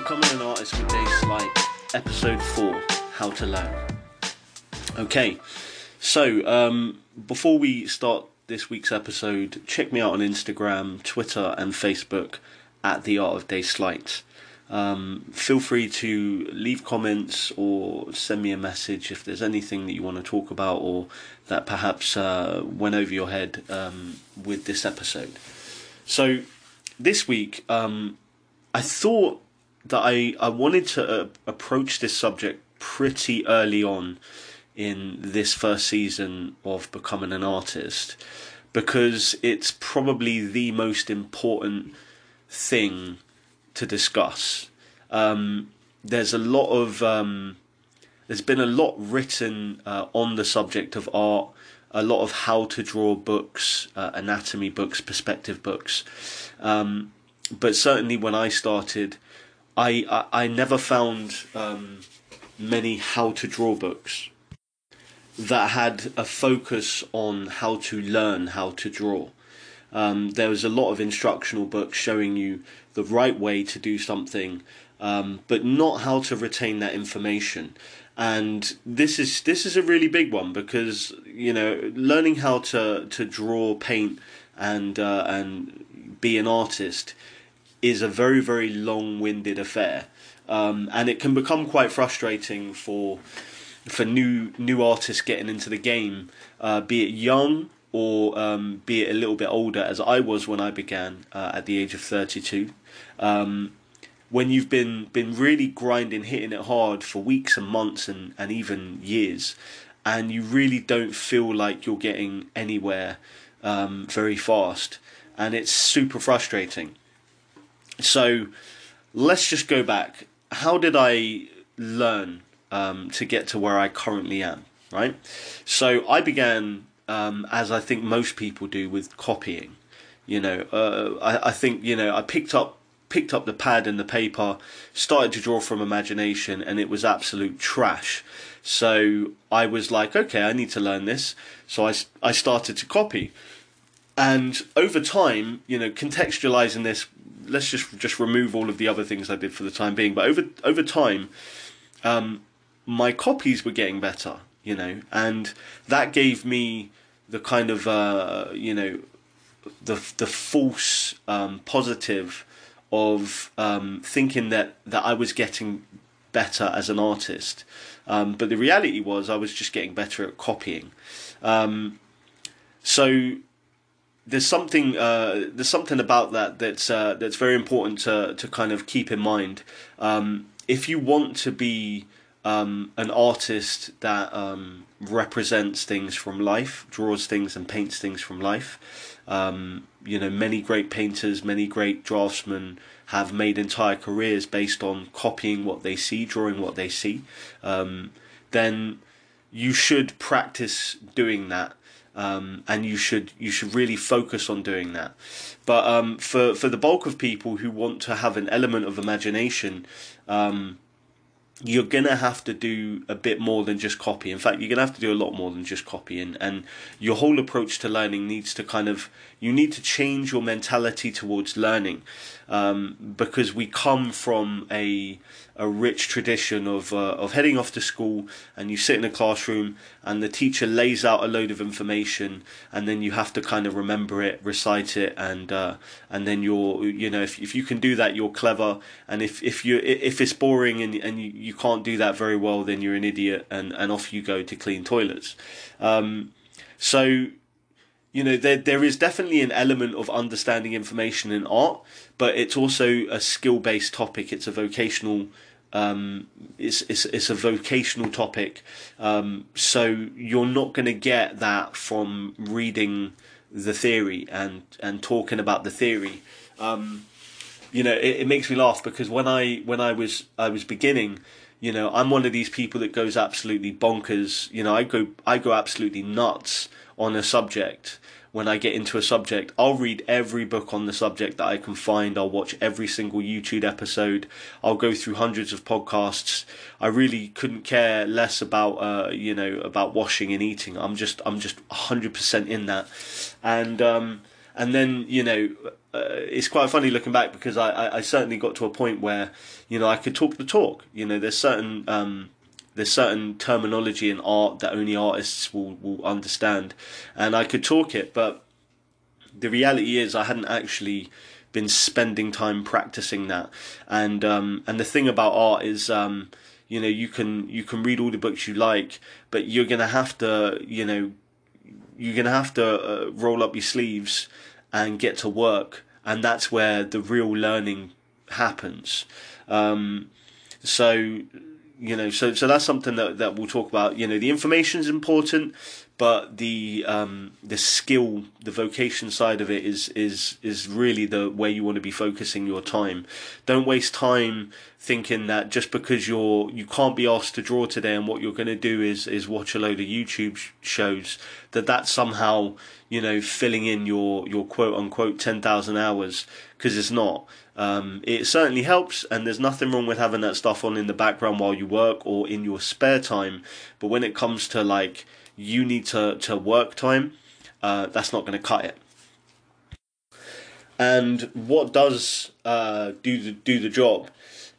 Becoming an Artist with Dave Slight, Episode 4 How to Learn. Okay, so um, before we start this week's episode, check me out on Instagram, Twitter, and Facebook at The Art of Dave Slight. Um, feel free to leave comments or send me a message if there's anything that you want to talk about or that perhaps uh, went over your head um, with this episode. So, this week, um, I thought that I, I wanted to uh, approach this subject pretty early on in this first season of becoming an artist because it's probably the most important thing to discuss. Um, there's a lot of um, there's been a lot written uh, on the subject of art, a lot of how to draw books, uh, anatomy books, perspective books. Um, but certainly when I started, I I, I never found um, many how to draw books that had a focus on how to learn how to draw. Um, there was a lot of instructional books showing you the right way to do something, um, but not how to retain that information. And this is this is a really big one because you know learning how to to draw, paint, and uh, and be an artist is a very very long winded affair, um, and it can become quite frustrating for for new new artists getting into the game, uh, be it young or um, be it a little bit older, as I was when I began uh, at the age of 32. Um, when you've been been really grinding, hitting it hard for weeks and months and, and even years, and you really don't feel like you're getting anywhere um, very fast, and it's super frustrating. So let's just go back. How did I learn um, to get to where I currently am? Right. So I began um, as I think most people do with copying. You know, uh, I, I think you know I picked up picked up the pad and the paper, started to draw from imagination, and it was absolute trash. So I was like, okay, I need to learn this. So I, I started to copy. And over time, you know, contextualizing this, let's just just remove all of the other things I did for the time being. But over over time, um, my copies were getting better, you know, and that gave me the kind of uh, you know the the false um, positive of um, thinking that that I was getting better as an artist, um, but the reality was I was just getting better at copying. Um, so there's something uh, there's something about that that's uh, that's very important to to kind of keep in mind. Um, if you want to be um, an artist that um, represents things from life, draws things and paints things from life. Um, you know, many great painters, many great draftsmen have made entire careers based on copying what they see, drawing what they see. Um, then you should practice doing that. Um, and you should you should really focus on doing that. But um, for for the bulk of people who want to have an element of imagination, um, you're gonna have to do a bit more than just copy. In fact, you're gonna have to do a lot more than just copy, and, and your whole approach to learning needs to kind of you need to change your mentality towards learning, um, because we come from a a rich tradition of uh, of heading off to school and you sit in a classroom and the teacher lays out a load of information and then you have to kind of remember it, recite it, and uh, and then you're you know if if you can do that you're clever and if if you if it's boring and and you, you can't do that very well then you're an idiot and and off you go to clean toilets. Um, so you know there there is definitely an element of understanding information in art but it's also a skill based topic. It's a vocational um, it's, it's it's a vocational topic. Um, so you're not going to get that from reading the theory and and talking about the theory. Um, you know it, it makes me laugh because when I when I was I was beginning you know I'm one of these people that goes absolutely bonkers. You know I go I go absolutely nuts on a subject when I get into a subject, I'll read every book on the subject that I can find. I'll watch every single YouTube episode. I'll go through hundreds of podcasts. I really couldn't care less about, uh, you know, about washing and eating. I'm just, I'm just hundred percent in that. And, um, and then you know uh, it's quite funny looking back because I, I, I, certainly got to a point where you know I could talk the talk. You know, there's certain um, there's certain terminology in art that only artists will will understand, and I could talk it, but the reality is I hadn't actually been spending time practicing that, and um, and the thing about art is. Um, you know, you can you can read all the books you like, but you're gonna have to, you know, you're gonna have to uh, roll up your sleeves and get to work, and that's where the real learning happens. Um, so you know, so so that's something that that we'll talk about. You know, the information is important, but the um, the skill, the vocation side of it is is is really the where you want to be focusing your time. Don't waste time thinking that just because you're you can't be asked to draw today and what you're going to do is is watch a load of YouTube shows that that's somehow you know filling in your your quote unquote ten thousand hours because it's not. Um, it certainly helps, and there's nothing wrong with having that stuff on in the background while you work or in your spare time. But when it comes to like you need to, to work time, uh, that's not going to cut it. And what does uh, do the do the job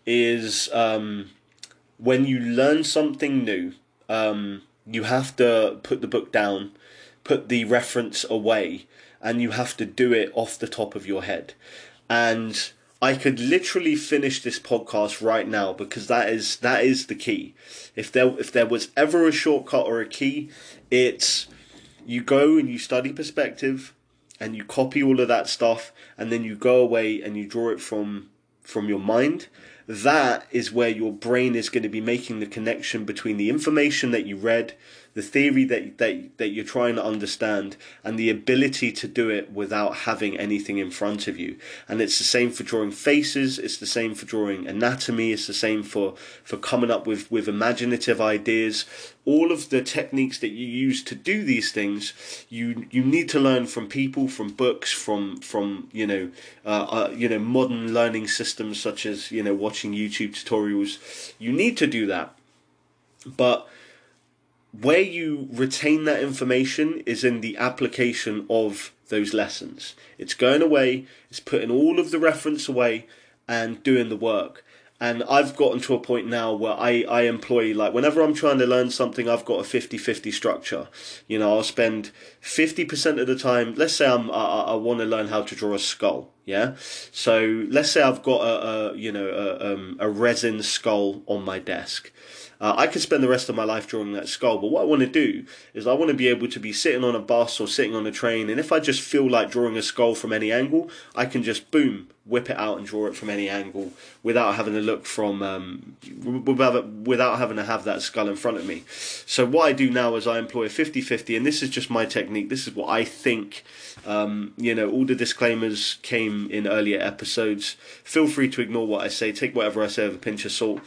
is um, when you learn something new, um, you have to put the book down, put the reference away, and you have to do it off the top of your head. And I could literally finish this podcast right now because that is that is the key. If there if there was ever a shortcut or a key, it's you go and you study perspective and you copy all of that stuff and then you go away and you draw it from from your mind that is where your brain is going to be making the connection between the information that you read the theory that, that, that you're trying to understand and the ability to do it without having anything in front of you. And it's the same for drawing faces, it's the same for drawing anatomy, it's the same for, for coming up with, with imaginative ideas. All of the techniques that you use to do these things, you you need to learn from people, from books, from from you know uh, uh, you know modern learning systems such as you know watching YouTube tutorials. You need to do that, but where you retain that information is in the application of those lessons. It's going away, it's putting all of the reference away and doing the work. And I've gotten to a point now where I, I employ, like, whenever I'm trying to learn something, I've got a 50 50 structure. You know, I'll spend 50% of the time, let's say I'm, I, I want to learn how to draw a skull. Yeah. So let's say I've got a, a you know, a, um, a resin skull on my desk. Uh, I could spend the rest of my life drawing that skull, but what I want to do is I want to be able to be sitting on a bus or sitting on a train, and if I just feel like drawing a skull from any angle, I can just boom, whip it out and draw it from any angle without having to look from um, without, without having to have that skull in front of me. So what I do now is I employ a 50-50 and this is just my technique. This is what I think. Um, you know, all the disclaimers came in earlier episodes. Feel free to ignore what I say. Take whatever I say with a pinch of salt.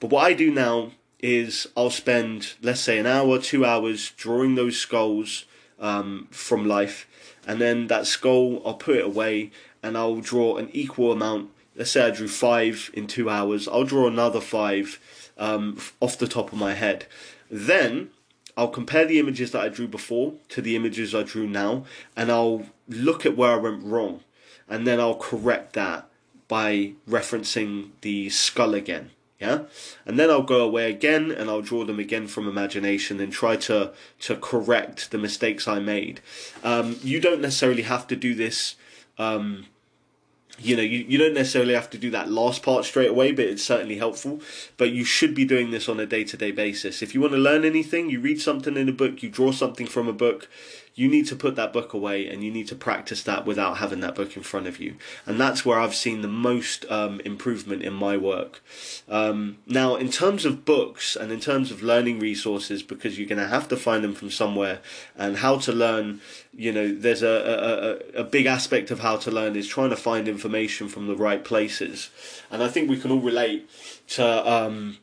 But what I do now is I'll spend, let's say, an hour, two hours drawing those skulls um, from life, and then that skull, I'll put it away and I'll draw an equal amount. Let's say I drew five in two hours, I'll draw another five um, off the top of my head. Then I'll compare the images that I drew before to the images I drew now, and I'll look at where I went wrong, and then I'll correct that by referencing the skull again yeah and then i'll go away again and i'll draw them again from imagination and try to to correct the mistakes i made um, you don't necessarily have to do this um, you know, you, you don't necessarily have to do that last part straight away, but it's certainly helpful. But you should be doing this on a day to day basis. If you want to learn anything, you read something in a book, you draw something from a book, you need to put that book away and you need to practice that without having that book in front of you. And that's where I've seen the most um, improvement in my work. Um, now, in terms of books and in terms of learning resources, because you're going to have to find them from somewhere, and how to learn, you know, there's a, a, a big aspect of how to learn is trying to find information from the right places. And I think we can all relate to. Um,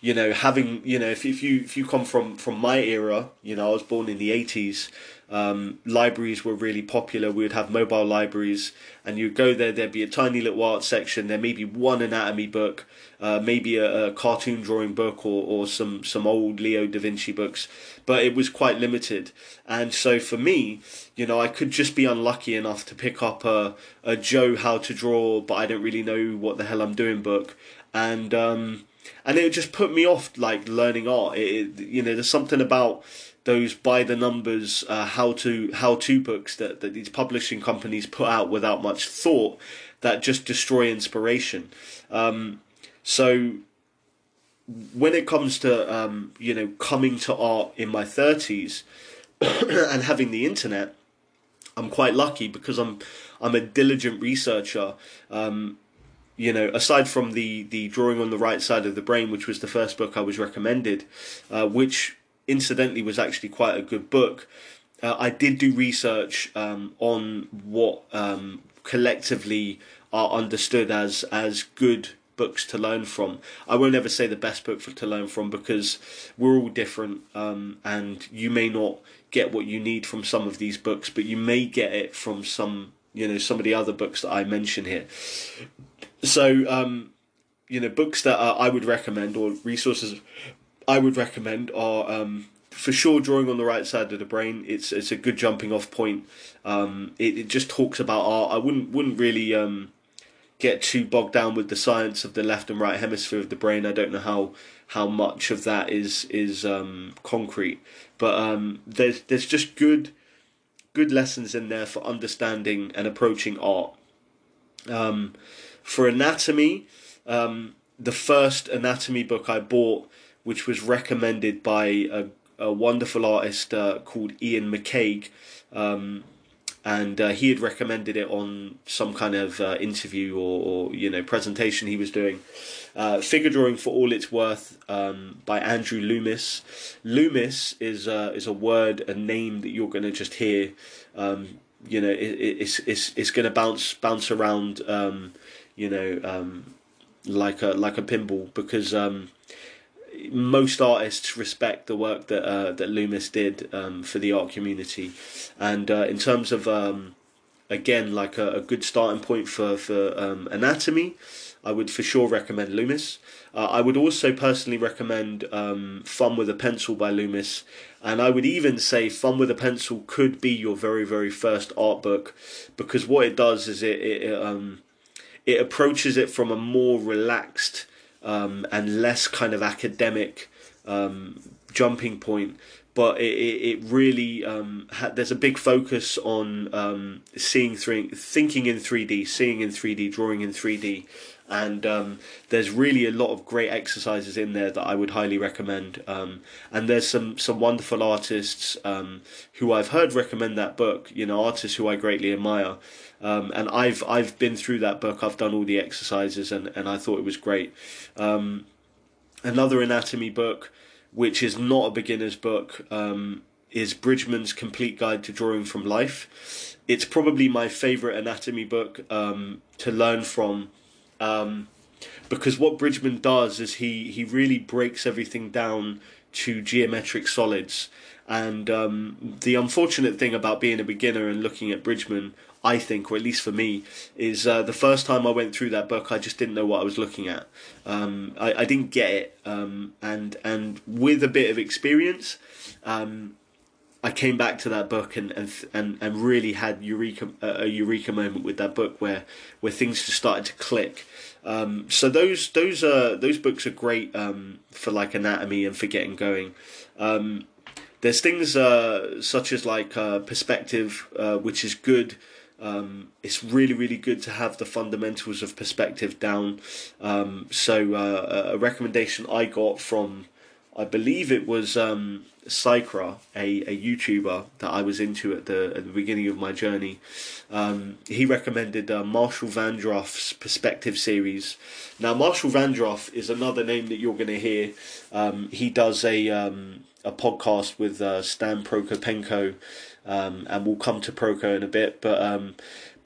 you know having you know if, if you if you come from from my era you know i was born in the 80s um, libraries were really popular. We would have mobile libraries, and you'd go there. There'd be a tiny little art section. There may be one anatomy book, uh, maybe a, a, cartoon drawing book, or, or some some old Leo da Vinci books, but it was quite limited. And so for me, you know, I could just be unlucky enough to pick up a a Joe How to Draw, but I don't really know what the hell I'm doing book, and um, and it just put me off like learning art. It, it, you know, there's something about those by the numbers uh, how to how to books that, that these publishing companies put out without much thought that just destroy inspiration. Um, so when it comes to um, you know coming to art in my thirties and having the internet, I'm quite lucky because I'm I'm a diligent researcher. Um, you know, aside from the the drawing on the right side of the brain, which was the first book I was recommended, uh, which incidentally was actually quite a good book. Uh, I did do research um, on what um, collectively are understood as as good books to learn from. I won't ever say the best book for, to learn from because we're all different, um, and you may not get what you need from some of these books, but you may get it from some you know some of the other books that I mention here. So um, you know books that I would recommend or resources I would recommend are um, for sure drawing on the right side of the brain. It's it's a good jumping off point. Um, it, it just talks about art. I wouldn't wouldn't really um, get too bogged down with the science of the left and right hemisphere of the brain. I don't know how how much of that is is um, concrete, but um, there's there's just good good lessons in there for understanding and approaching art. Um, for anatomy, um, the first anatomy book I bought which was recommended by a, a wonderful artist uh, called Iain McCaig. Um, and uh, he had recommended it on some kind of uh, interview or, or, you know presentation he was doing. Uh, figure drawing for all it's worth um, by Andrew Loomis. Loomis is uh, is a word, a name that you're going to just hear. Um, you know, it, it's it's it's going to bounce bounce around. Um, you know, um, like a like a pinball because um, most artists respect the work that uh, that Loomis did um, for the art community, and uh, in terms of um, again like a, a, good starting point for for um, anatomy, I would for sure recommend Loomis. Uh, I would also personally recommend um, Fun with a Pencil by Loomis, and I would even say Fun with a Pencil could be your very very first art book, because what it does is it it, it, um, it approaches it from a more relaxed um, and less kind of academic um, jumping point. But it, it, really um, ha- there's a big focus on um, seeing three, thinking in 3D, seeing in 3D, drawing in 3D, and um, there's really a lot of great exercises in there that I would highly recommend. Um, and there's some some wonderful artists um, who I've heard recommend that book. You know, artists who I greatly admire. Um, and I've I've been through that book. I've done all the exercises, and, and I thought it was great. Um, another anatomy book, which is not a beginner's book, um, is Bridgman's Complete Guide to Drawing from Life. It's probably my favorite anatomy book to learn from. Um, because what Bridgman does is he, he really breaks everything down to geometric solids. And um, the unfortunate thing about being a beginner and looking at Bridgman I think, or at least for me, is uh, the first time I went through that book, I just didn't know what I was looking at. Um, I, I, didn't get it, um, and and with a bit of experience, um, I came back to that book and and and, and really had eureka a eureka moment with that book where where things just started to click. Um, so those those are those books are great um, for like anatomy and for getting going. Um, there's things uh, such as like uh, perspective, uh, which is good um, it's really, really good to have the fundamentals of perspective down. Um, so, uh, a recommendation I got from, I believe it was um, Sycra, a, a YouTuber that I was into at the at the beginning of my journey. Um, he recommended uh, Marshall Vandruff's Perspective series. Now, Marshall Vandroff is another name that you're going to hear. Um, he does a um, a podcast with uh, Stan Prokopenko, um, and we'll come to Proko in a bit. But um,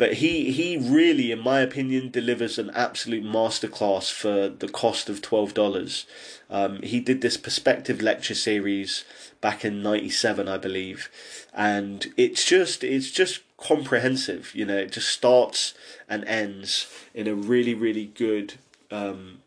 but he he really, in my opinion, delivers an absolute masterclass for the cost of twelve dollars. Um, he did this perspective lecture series back in '97, I believe, and it's just it's just comprehensive. You know, it just starts and ends in a really really good, um,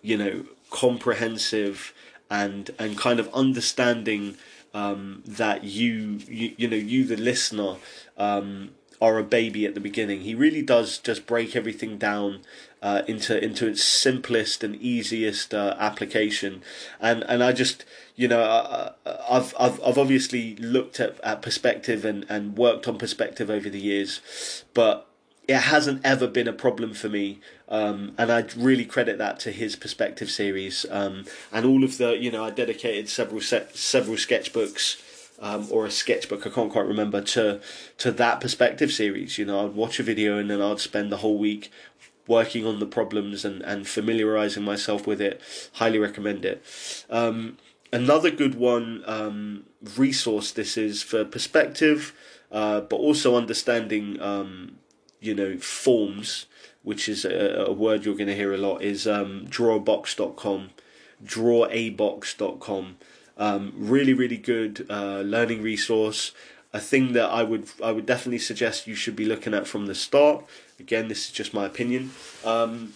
you know, comprehensive and and kind of understanding um, that you, you you know you the listener um, are a baby at the beginning. He really does just break everything down uh, into into its simplest and easiest uh, application, and and I just you know uh, uh, I've I've I've obviously looked at, at perspective and and worked on perspective over the years, but it hasn't ever been a problem for me. Um, and I really credit that to his perspective series um, and all of the you know I dedicated several set, several sketchbooks um, or a sketchbook I can't quite remember to to that perspective series. You know I'd watch a video and then I'd spend the whole week working on the problems and and familiarizing myself with it. Highly recommend it. Um, another good one um, resource this is for perspective, uh, but also understanding um, you know forms, which is a, a word you're going to hear a lot, is um, drawabox.com, drawabox.com. Um, really, really good uh, learning resource. A thing that I would I would definitely suggest you should be looking at from the start. Again, this is just my opinion. Um,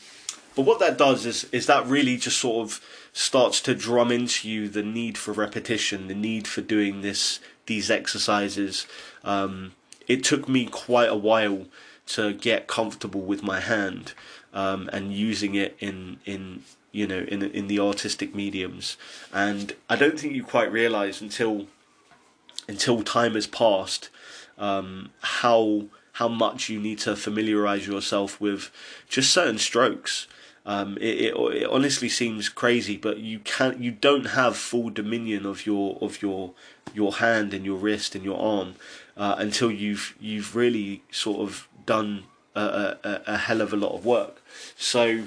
but what that does is is that really just sort of starts to drum into you the need for repetition, the need for doing this these exercises. Um, it took me quite a while to get comfortable with my hand um, and using it in in you know in in the artistic mediums. And I don't think you quite realize until until time has passed um, how how much you need to familiarize yourself with just certain strokes. Um, it, it, it honestly seems crazy, but you can't you don't have full dominion of your of your your hand and your wrist and your arm uh, until you've you've really sort of done a, a, a, hell of a lot of work. So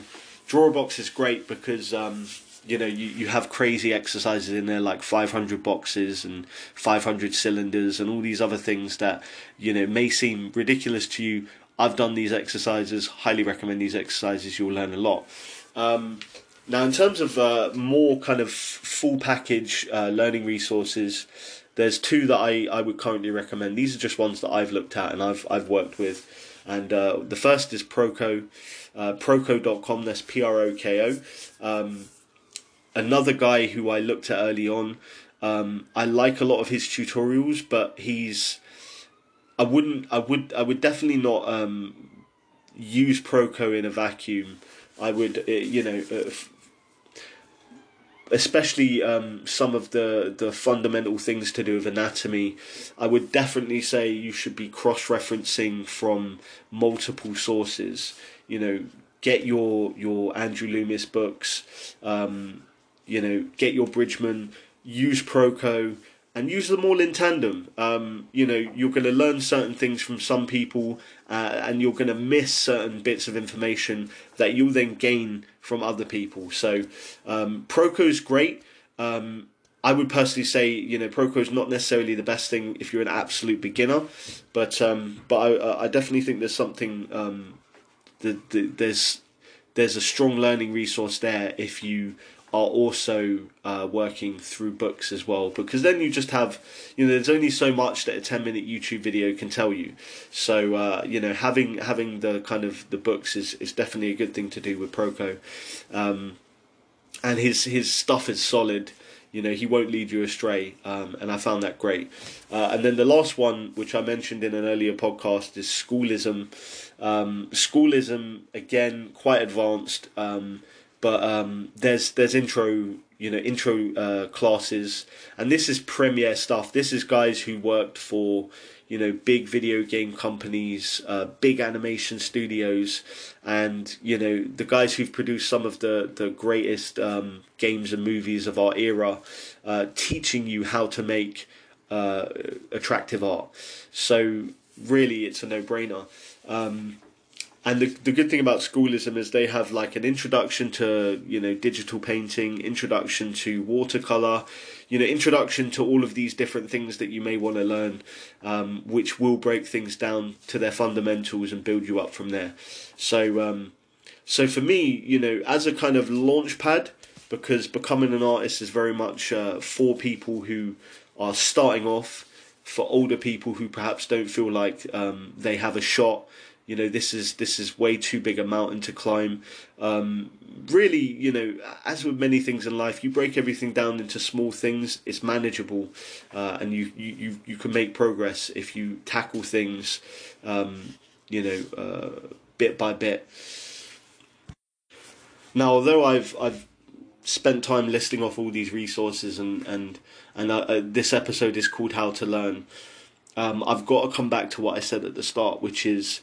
Drawabox is great because um, you know you, you have crazy exercises in there like 500 boxes and 500 cylinders and all these other things that you know may seem ridiculous to you. I've done these exercises. Highly recommend these exercises. You'll learn a lot. Um, now, in terms of uh, more kind of full package uh, learning resources, there's two that I, I would currently recommend. These are just ones that I've looked at and I've I've worked with. And uh, the first is Proko, uh, Proko.com. That's P R O K O. Um, another guy who I looked at early on. Um, I like a lot of his tutorials, but he's I wouldn't I would I would definitely not um, use Proko in a vacuum. I would uh, you know uh, especially um, some of the, the fundamental things to do with anatomy, I would definitely say you should be cross referencing from multiple sources. You know, get your your Andrew Loomis books, um, you know, get your Bridgman, use Proko, and use them all in tandem. Um, you know, you're going to learn certain things from some people, uh, and you're going to miss certain bits of information that you'll then gain from other people. So, um, is great. Um, I would personally say, you know, Proko is not necessarily the best thing if you're an absolute beginner, but um, but I, I definitely think there's something um, that, that there's there's a strong learning resource there if you are also uh, working through books as well because then you just have you know there's only so much that a 10 minute youtube video can tell you. So uh, you know having having the kind of the books is, is definitely a good thing to do with proko. Um, and his his stuff is solid. You know he won't lead you astray um, and i found that great. Uh, and then the last one which i mentioned in an earlier podcast is schoolism. Um, schoolism again quite advanced. Um, but um, there's there's intro you know intro uh, classes. And this is premiere stuff. This is guys who worked for you know big video game companies uh, big animation studios. And you know the guys who've produced some of the the greatest um, games and movies of our era uh, teaching you how to make uh, attractive art. So really it's a no-brainer. Um, and the, the good thing about schoolism is they have like an introduction to you know digital painting introduction to watercolor you know, introduction to all of these different things that you may want to learn, um, which will break things down to their fundamentals and build you up from there. So, um, so for me, you know, as a kind of launch pad, because becoming an artist is very much uh, for people who are starting off, for older people who perhaps don't feel like um, they have a shot you know this is this is way too big a mountain to climb. Um, really you know as with many things in life you break everything down into small things it's manageable. Uh, and you, you you can make progress if you tackle things um, you know uh, bit by bit. Now although i've i've spent time listing off all these resources and and and uh, uh this episode is called how to learn um, I've got to come back to what I said at the start, which is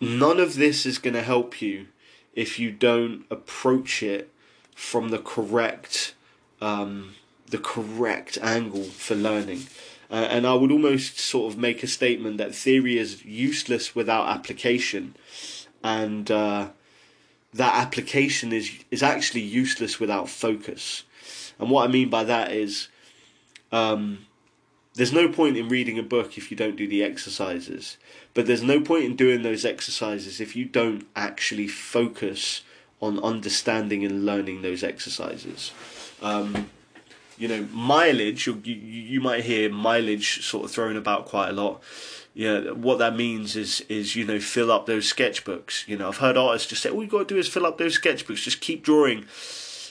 none of this is going to help you if you don't approach it from the correct um, the correct angle for learning. Uh, and I would almost sort of make a statement that theory is useless without application, and uh, that application is is actually useless without focus. And what I mean by that is, um, there's no point in reading a book if you don't do the exercises. But there's no point in doing those exercises if you don't actually focus on understanding and learning those exercises. Um, you know, mileage, you, you, might hear mileage sort of thrown about quite a lot. Yeah, what that means is is you know fill up those sketchbooks. You know, I've heard artists just say, "All you got to do is fill up those sketchbooks. Just keep drawing."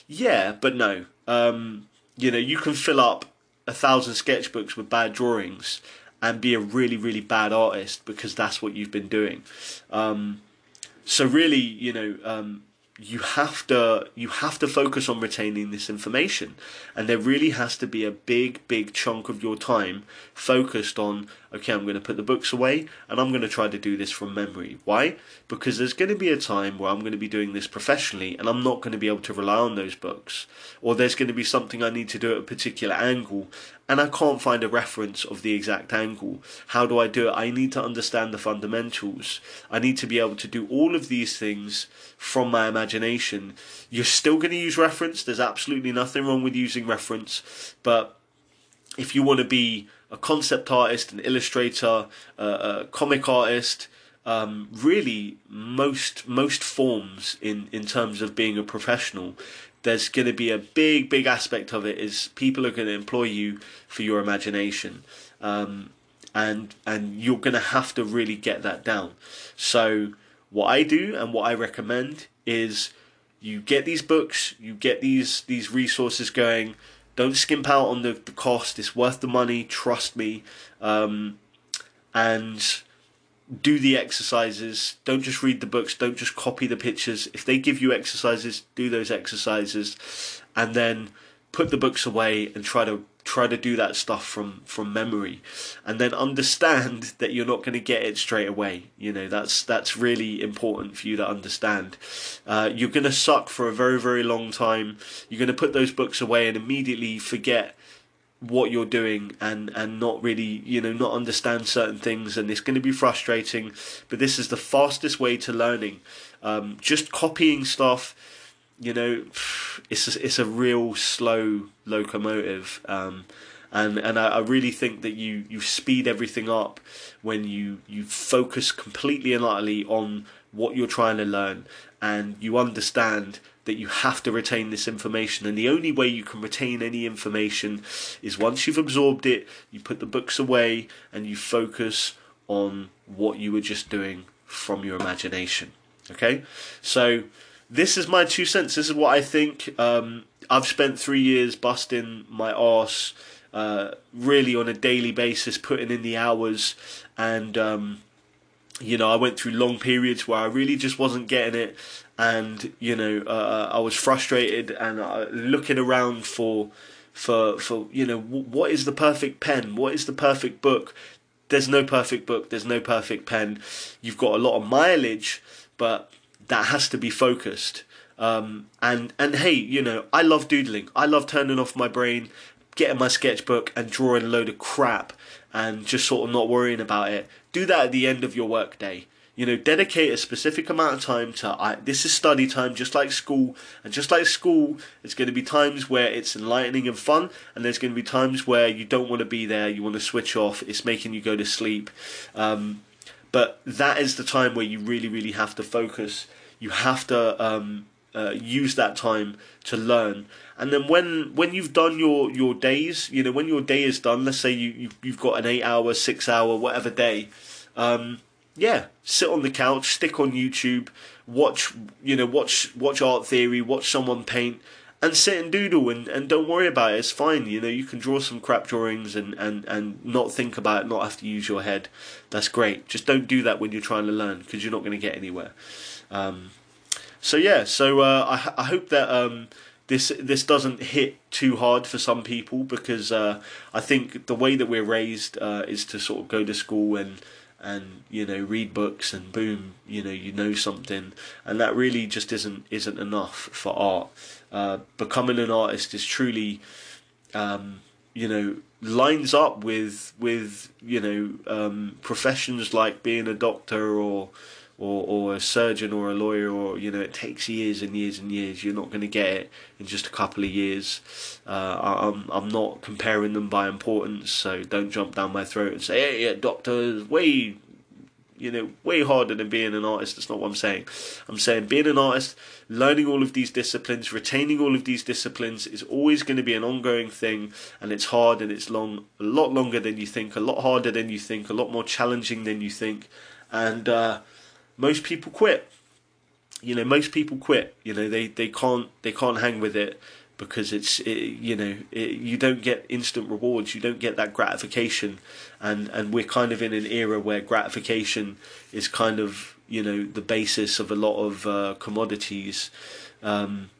Yeah, but no. Um, you know, you can fill up a thousand sketchbooks with bad drawings and be a really really bad artist because that's what you've been doing. Um, so really, you know, um, you have to you have to focus on retaining this information. And there really has to be a big big chunk of your time focused on okay i'm going to put the books away and i'm going to try to do this from memory. Why? Because there's going to be a time where i'm going to be doing this professionally and i'm not going to be able to rely on those books. Or there's going to be something i need to do at a particular angle and I can't find a reference of the exact angle. How do I do it? I need to understand the fundamentals. I need to be able to do all of these things from my imagination. You're still going to use reference. There's absolutely nothing wrong with using reference. But if you want to be a concept artist, an illustrator, a, a comic artist, um, really most most forms in in terms of being a professional there's going to be a big, big aspect of it is people are going to employ you for your imagination, um, and and you're going to have to really get that down. So what I do and what I recommend is you get these books, you get these these resources going. Don't skimp out on the, the cost; it's worth the money. Trust me, um, and do the exercises. Don't just read the books. Don't just copy the pictures. If they give you exercises, do those exercises, and then put the books away and try to try to do that stuff from from memory and then understand that you're not going to get it straight away you know that's that's really important for you to understand uh, you're going to suck for a very very long time you're going to put those books away and immediately forget what you're doing and and not really you know not understand certain things and it's going to be frustrating but this is the fastest way to learning. Um, just copying stuff you know it's a, it's a real slow locomotive um, and and I, I really think that you you speed everything up when you you focus completely and utterly on what you're trying to learn and you understand that you have to retain this information and the only way you can retain any information is once you've absorbed it you put the books away and you focus on what you were just doing from your imagination okay? So this is my two cents. This is what i think. Um, i've spent three years busting my arse uh, really on a daily basis putting in the hours and um, you know, I went through long periods where I really just wasn't getting it, and you know, uh, I was frustrated and uh, looking around for, for, for you know, w- what is the perfect pen? What is the perfect book? There's no perfect book. There's no perfect pen. You've got a lot of mileage, but that has to be focused. Um, and and hey, you know, I love doodling. I love turning off my brain, getting my sketchbook and drawing a load of crap and just sort of not worrying about it. Do that at the end of your workday. You know, dedicate a specific amount of time to I, this is study time, just like school, and just like school, it's going to be times where it's enlightening and fun, and there's going to be times where you don't want to be there, you want to switch off, it's making you go to sleep. Um, but that is the time where you really, really have to focus. You have to um, uh, use that time to learn. And then when when you've done your your days, you know, when your day is done, let's say you, you you've got an eight hour, six hour, whatever day. Um, yeah, sit on the couch, stick on YouTube, watch you know watch watch art theory, watch someone paint, and sit and doodle and, and don't worry about it. It's fine. You know you can draw some crap drawings and, and, and not think about it, not have to use your head. That's great. Just don't do that when you're trying to learn because you're not going to get anywhere. Um, so yeah, so uh, I I hope that. Um, this this doesn't hit too hard for some people because uh, I think the way that we're raised uh, is to sort of go to school and and you know read books and boom you know you know something. And that really just isn't isn't enough for art. Uh, becoming an artist is truly um, you know lines up with with you know um, professions like being a doctor or or, or a surgeon or a lawyer or you know it takes years and years and years. You're not going to get it in just a couple of years. Uh, I'm, I'm not comparing them by importance so don't jump down my throat and say hey yeah doctors way you know way harder than being an artist. That's not what I'm saying. I'm saying being an artist learning all of these disciplines retaining all of these disciplines is always going to be an ongoing thing and it's hard and it's long a lot longer than you think a lot harder than you think a lot more challenging than you think. And uh, most people quit. You know, most people quit. You know, they, they can't they can't hang with it because it's it, you know it, you don't get instant rewards. You don't get that gratification, and and we're kind of in an era where gratification is kind of you know the basis of a lot of uh, commodities. Um,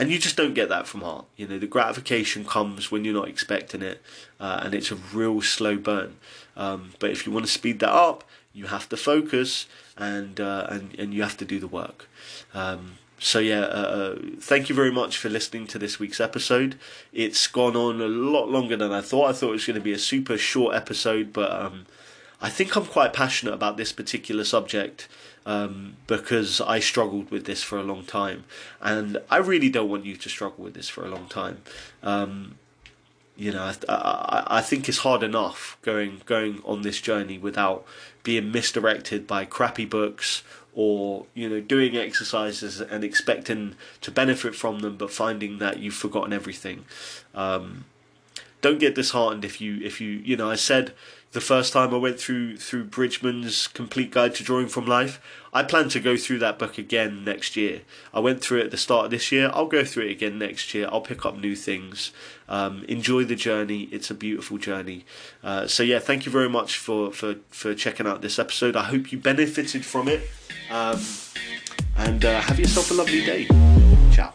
and you just don't get that from art. You know, the gratification comes when you're not expecting it, uh, and it's a real slow burn. Um, but if you want to speed that up, you have to focus and uh, and and you have to do the work. Um, so yeah, uh, uh, thank you very much for listening to this week's episode. It's gone on a lot longer than I thought. I thought it was going to be a super short episode, but um, I think I'm quite passionate about this particular subject um, because I struggled with this for a long time, and I really don't want you to struggle with this for a long time. Um, you know, I, I, I think it's hard enough going going on this journey without being misdirected by crappy books or you know doing exercises and expecting to benefit from them, but finding that you've forgotten everything. Um, don't get disheartened if you if you you know I said the first time I went through through Bridgman's Complete Guide to Drawing from Life. I plan to go through that book again next year. I went through it at the start of this year. I'll go through it again next year. I'll pick up new things. Um, enjoy the journey. It's a beautiful journey. Uh, so yeah, thank you very much for, for, for checking out this episode. I hope you benefited from it. Um, and uh, have yourself a lovely day. Ciao.